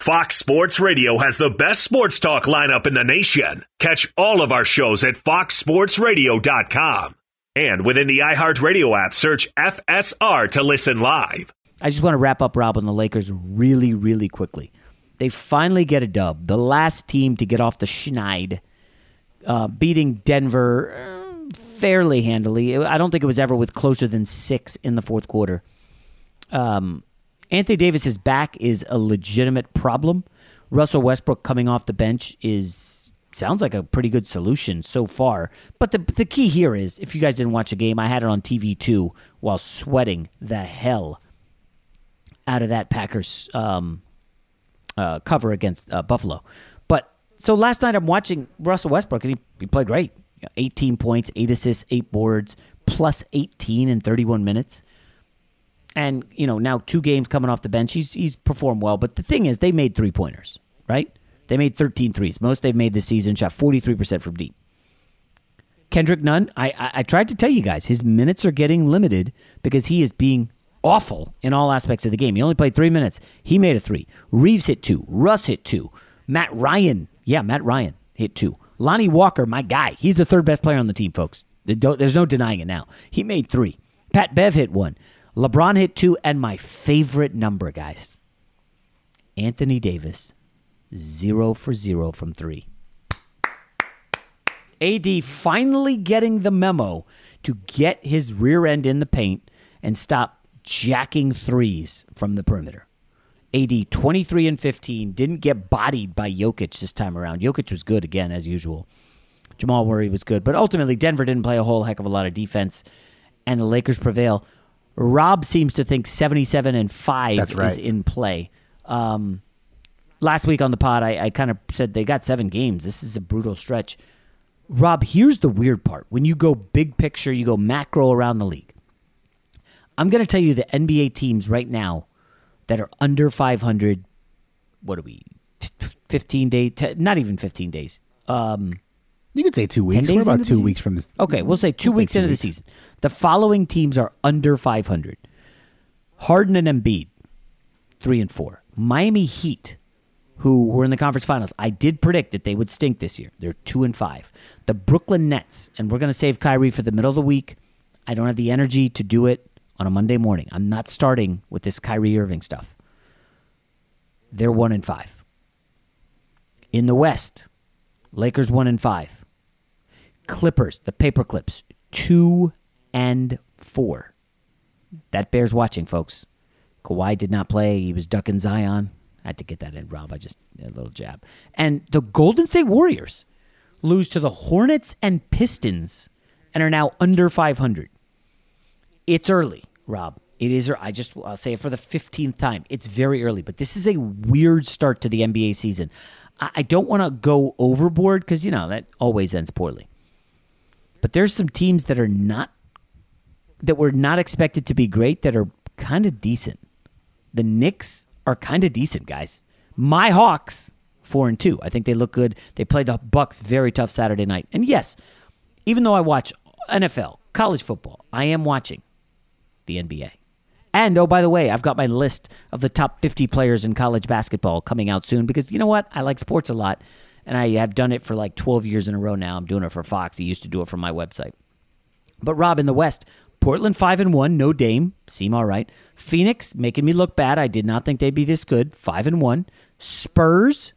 S4: Fox Sports Radio has the best sports talk lineup in the nation. Catch all of our shows at foxsportsradio.com. And within the iHeartRadio app, search FSR to listen live.
S5: I just want to wrap up, Rob, on the Lakers really, really quickly. They finally get a dub. The last team to get off the schneid, uh, beating Denver uh, fairly handily. I don't think it was ever with closer than six in the fourth quarter. Um, Anthony Davis's back is a legitimate problem. Russell Westbrook coming off the bench is sounds like a pretty good solution so far. But the the key here is if you guys didn't watch the game, I had it on TV too while sweating the hell out of that Packers um, uh, cover against uh, Buffalo. But so last night I'm watching Russell Westbrook and he, he played great. 18 points, 8 assists, 8 boards, plus 18 in 31 minutes. And, you know, now two games coming off the bench, he's he's performed well. But the thing is, they made three pointers, right? They made 13 threes. Most they've made this season, shot 43% from deep. Kendrick Nunn, I, I, I tried to tell you guys, his minutes are getting limited because he is being awful in all aspects of the game. He only played three minutes. He made a three. Reeves hit two. Russ hit two. Matt Ryan, yeah, Matt Ryan hit two. Lonnie Walker, my guy, he's the third best player on the team, folks. There's no denying it now. He made three. Pat Bev hit one. LeBron hit two, and my favorite number, guys. Anthony Davis, zero for zero from three. AD finally getting the memo to get his rear end in the paint and stop jacking threes from the perimeter. AD 23 and 15 didn't get bodied by Jokic this time around. Jokic was good again as usual. Jamal Murray was good, but ultimately Denver didn't play a whole heck of a lot of defense, and the Lakers prevail. Rob seems to think 77 and five
S6: That's right.
S5: is in play. Um, last week on the pod, I, I kind of said they got seven games. This is a brutal stretch. Rob, here's the weird part. When you go big picture, you go macro around the league. I'm going to tell you the NBA teams right now that are under 500. What are we? 15 days? Not even 15 days. Um,
S6: you could say two weeks. We're about two weeks from this.
S5: Okay, we'll say 2
S6: We'll say
S5: weeks
S6: two
S5: into
S6: weeks.
S5: the season. The following teams are under 500. Harden and Embiid, 3 and 4. Miami Heat, who were in the conference finals. I did predict that they would stink this year. They're 2 and 5. The Brooklyn Nets, and we're going to save Kyrie for the middle of the week. I don't have the energy to do it on a Monday morning. I'm not starting with this Kyrie Irving stuff. They're 1 and 5. In the West, Lakers 1 and 5. Clippers, the paper clips, two and four. That bears watching, folks. Kawhi did not play. He was ducking Zion. I had to get that in, Rob. I just a little jab. And the Golden State Warriors lose to the Hornets and Pistons and are now under 500. It's early, Rob. It is. I just I'll say it for the fifteenth time. It's very early, but this is a weird start to the NBA season. I, I don't want to go overboard because you know that always ends poorly. But there's some teams that are not that were not expected to be great that are kind of decent. The Knicks are kind of decent, guys. My Hawks four and two. I think they look good. They played the Bucks very tough Saturday night. And yes, even though I watch NFL, college football, I am watching the NBA. And oh, by the way, I've got my list of the top 50 players in college basketball coming out soon because you know what? I like sports a lot. And I have done it for like 12 years in a row now. I'm doing it for Fox. I used to do it for my website. But Rob, in the West, Portland 5 and 1, no Dame, seem all right. Phoenix making me look bad. I did not think they'd be this good. 5 and 1. Spurs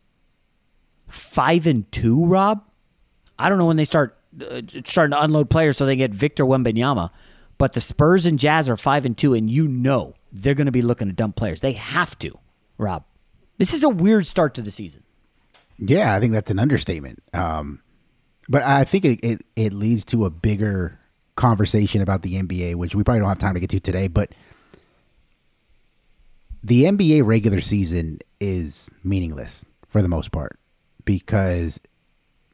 S5: 5 and 2, Rob. I don't know when they start uh, starting to unload players so they get Victor Wembanyama, but the Spurs and Jazz are 5 and 2 and you know they're going to be looking to dump players. They have to, Rob. This is a weird start to the season.
S6: Yeah, I think that's an understatement. Um, but I think it, it, it leads to a bigger conversation about the NBA, which we probably don't have time to get to today. But the NBA regular season is meaningless for the most part because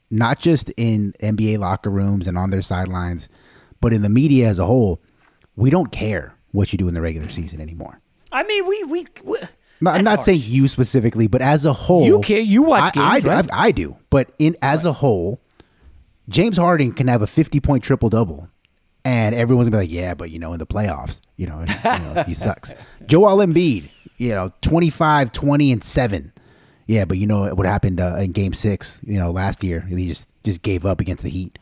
S6: not just in NBA locker rooms and on their sidelines, but in the media as a whole, we don't care what you do in the regular season anymore.
S5: I mean, we we, we
S6: No, I'm not saying you specifically, but as a whole,
S5: You care- you watch
S6: I,
S5: games,
S6: I,
S5: right?
S6: I, I do, but in as a whole, James Harden can have a 50 point triple double, and everyone's gonna be like, "Yeah, but you know, in the playoffs, you know, you know he sucks." Joel Embiid, you know, 25, 20, and seven. Yeah, but you know what happened uh, in Game Six? You know, last year he just just gave up against the Heat,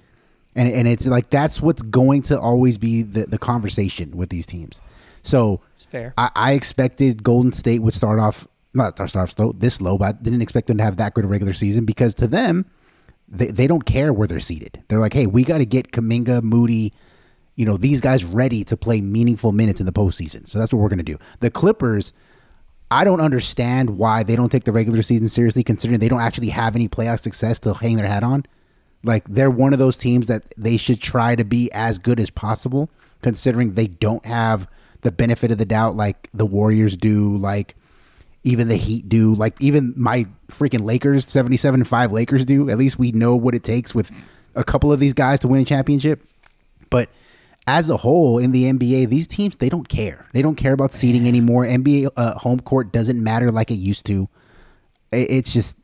S6: and and it's like that's what's going to always be the the conversation with these teams. So
S5: It's fair.
S6: I, I expected Golden State would start off not start off slow this low, but I didn't expect them to have that good a regular season because to them, they, they don't care where they're seated. They're like, hey, we got to get Kuminga, Moody, you know, these guys ready to play meaningful minutes in the postseason. So that's what we're gonna do. The Clippers, I don't understand why they don't take the regular season seriously, considering they don't actually have any playoff success to hang their hat on. Like they're one of those teams that they should try to be as good as possible, considering they don't have the benefit of the doubt like the Warriors do, like even the Heat do, like even my freaking Lakers, 77 5 Lakers do. At least we know what it takes with a couple of these guys to win a championship. But as a whole in the NBA, these teams they don't care. They don't care about seeding anymore. NBA uh, home court doesn't matter like it used to. It's just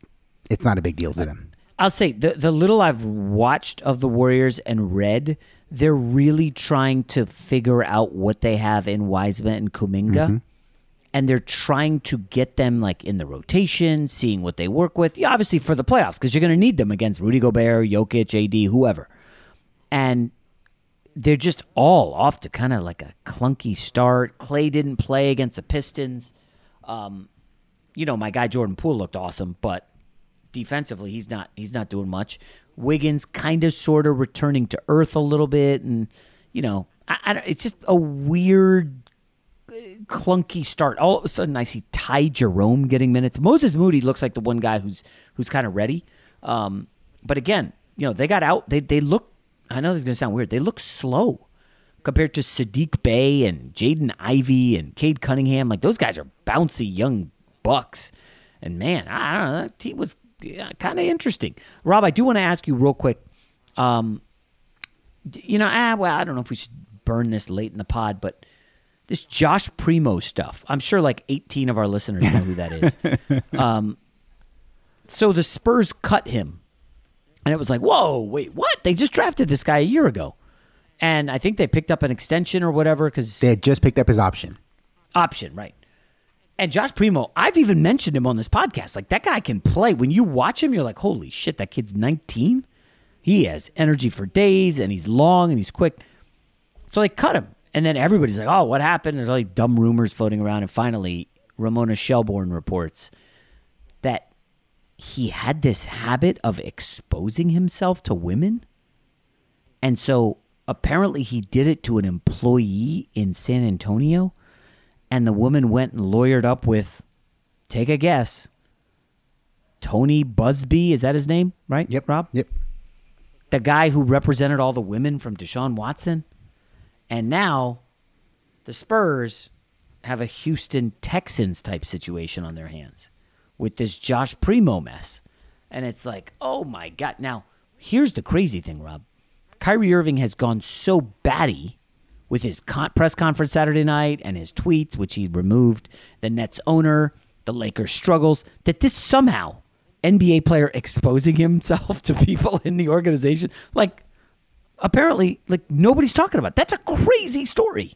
S6: it's not a big deal to them.
S5: I'll say the the little I've watched of the Warriors and read, they're really trying to figure out what they have in Wiseman and Kuminga.
S6: Mhm.
S5: And they're trying to get them like in the rotation, seeing what they work with. Yeah, obviously for the playoffs, because you're going to need them against Rudy Gobert, Jokic, AD, whoever. And they're just all off to kind of like a clunky start. Clay didn't play against the Pistons. Um, you know, my guy Jordan Poole looked awesome, but defensively he's not he's not doing much. Wiggins kind of sort of returning to earth a little bit, and you know, I, I it's just a weird clunky start. All of a sudden, I see Ty Jerome getting minutes. Moses Moody looks like the one guy who's who's kind of ready. Um, but again, you know, they got out. They they look. I know this is gonna sound weird. They look slow compared to Saddiq Bey and Jaden Ivey and Cade Cunningham. Like those guys are bouncy young bucks. And man, I don't know. That team was kind of interesting. Rob, I do want to ask you real quick. Um, you know, ah, well, I don't know if we should burn this late in the pod, but this Josh Primo stuff. I'm sure like 18 of our listeners know who that is. um, so the Spurs cut him, and it was like, whoa, wait, what? They just drafted this guy a year ago, and I think they picked up an extension or whatever because
S6: they had just picked up his option.
S5: Option, right? And Josh Primo, I've even mentioned him on this podcast. Like that guy can play. When you watch him, you're like, holy shit, that kid's 19. He has energy for days, and he's long and he's quick. So they cut him. And then everybody's like, oh, what happened? There's all these dumb rumors floating around. And finally, Ramona Shelburne reports that he had this habit of exposing himself to women. And so apparently he did it to an employee in San Antonio. And the woman went and lawyered up with, take a guess, Tony Buzbee. Is that his name? Right?
S6: Yep.
S5: Rob?
S6: Yep.
S5: The guy who represented all the women from Deshaun Watson. And now the Spurs have a Houston Texans type situation on their hands with this Josh Primo mess. And it's like, oh my God. Now, here's the crazy thing, Rob. Kyrie Irving has gone so batty with his con- press conference Saturday night and his tweets, which he removed, the Nets owner, the Lakers struggles, that this somehow NBA player exposing himself to people in the organization, like apparently like nobody's talking about. That's a crazy story.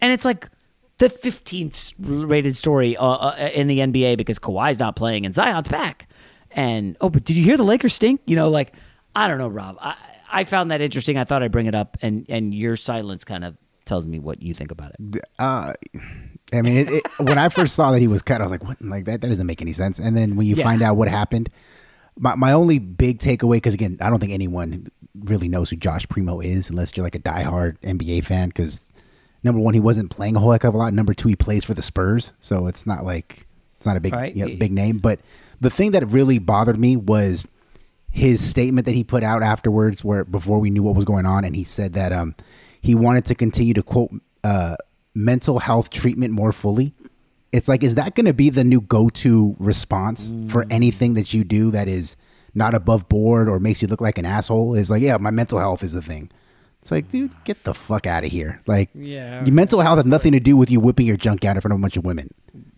S5: And it's like the 15th rated story uh, uh, in the NBA because Kawhi's not playing and Zion's back. And oh, but did you hear the Lakers stink? You know, like I don't know, Rob. I I found that interesting. I thought I'd bring it up, and and your silence kind of tells me what you think about it.
S6: Uh, I mean, it, it, when I first saw that he was cut, I was like, "What? Like that? That doesn't make any sense." And then when you
S5: Yeah.
S6: find out what happened, my my only big takeaway, because again, I don't think anyone really knows who Josh Primo is unless you're like a diehard NBA fan. Because number one, he wasn't playing a whole heck of a lot. Number two, he plays for the Spurs, so it's not like it's not a big
S5: Right.
S6: you know, big name. But the thing that really bothered me was his statement that he put out afterwards, where before we knew what was going on, and he said that um he wanted to continue to quote uh mental health treatment more fully. It's like, is that going to be the new go-to response for anything that you do that is not above board or makes you look like an asshole? Is like, yeah, my mental health is the thing. It's like, dude, get the fuck out of here. Like,
S5: Yeah.
S6: your mental health has nothing to do with you whipping your junk out in front of a bunch of women.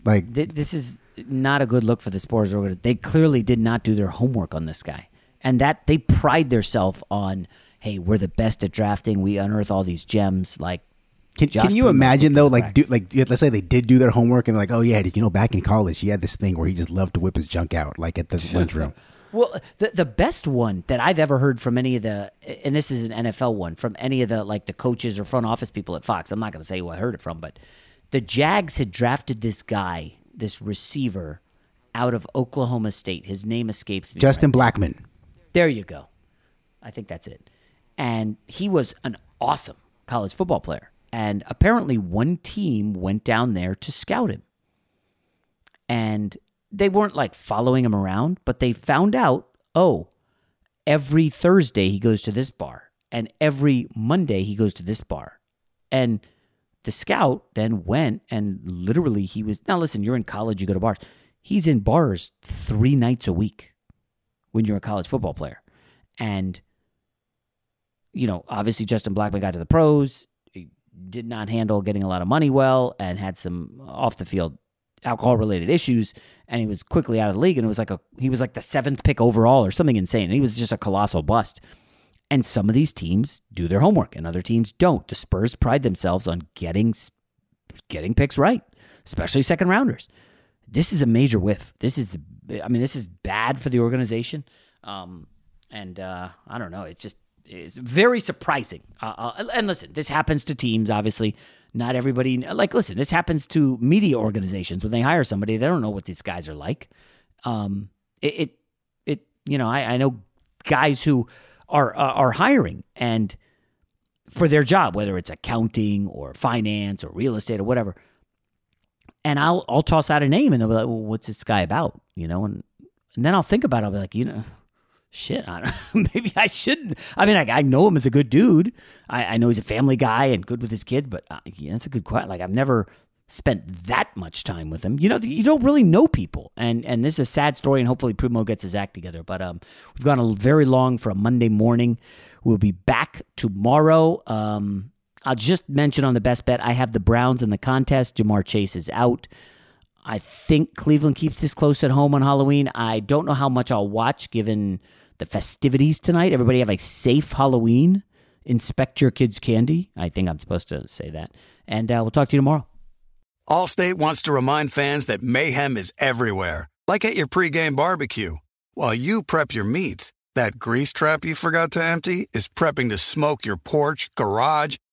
S6: Like,
S5: this is not a good look for the sports organization. They clearly did not do their homework on this guy, and that they pride themselves on. Hey, we're the best at drafting. We unearth all these gems. Like,
S6: Can,
S5: Josh
S6: can you imagine though, like, do, like, let's say they did do their homework and they're like, oh yeah, did you know back in college he had this thing where he just loved to whip his junk out, like at the lunchroom.
S5: Well, the the best one that I've ever heard from any of the, and this is an NFL one from any of the like the coaches or front office people at Fox. I'm not going to say who I heard it from, but the Jags had drafted this guy, this receiver, out of Oklahoma State. His name escapes me.
S6: Justin Blackmon.
S5: There you go. I think that's it. And he was an awesome college football player. And apparently, one team went down there to scout him. And they weren't like following him around, but they found out oh, every Thursday he goes to this bar, and every Monday he goes to this bar. And the scout then went and literally he was now listen, you're in college, you go to bars. He's in bars three nights a week when you're a college football player. And, you know, obviously Justin Blackmon got to the pros, he did not handle getting a lot of money well, and had some off the field alcohol related issues. And he was quickly out of the league. And it was like a, he was like the seventh pick overall or something insane. And he was just a colossal bust. And some of these teams do their homework and other teams don't. The Spurs pride themselves on getting getting picks right, especially second rounders. This is a major whiff. This is, I mean, this is bad for the organization. Um, and uh, I don't know. It's just it's very surprising. Uh, uh, and listen, this happens to teams. Obviously, not everybody. Like, listen, this happens to media organizations when they hire somebody. They don't know what these guys are like. Um, it, it, it you know, I, I know guys who are uh, are hiring and for their job, whether it's accounting or finance or real estate or whatever. And I'll I'll toss out a name and they'll be like, well, what's this guy about? You know, and and then I'll think about it. I'll be like, you know, shit, I don't, know. maybe I shouldn't. I mean, I, I know him as a good dude. I, I know he's a family guy and good with his kids, but uh, yeah, that's a good question. Like I've never spent that much time with him. You know, you don't really know people, and and this is a sad story. And hopefully, Primo gets his act together. But um, we've gone a very long for a Monday morning. We'll be back tomorrow. Um, I'll just mention on the best bet, I have the Browns in the contest. Ja'Marr Chase is out. I think Cleveland keeps this close at home on Halloween. I don't know how much I'll watch given the festivities tonight. Everybody have a safe Halloween. Inspect your kids' candy. I think I'm supposed to say that. And uh, we'll talk to you tomorrow.
S7: Allstate wants to remind fans that mayhem is everywhere, like at your pregame barbecue. While you prep your meats, that grease trap you forgot to empty is prepping to smoke your porch, garage,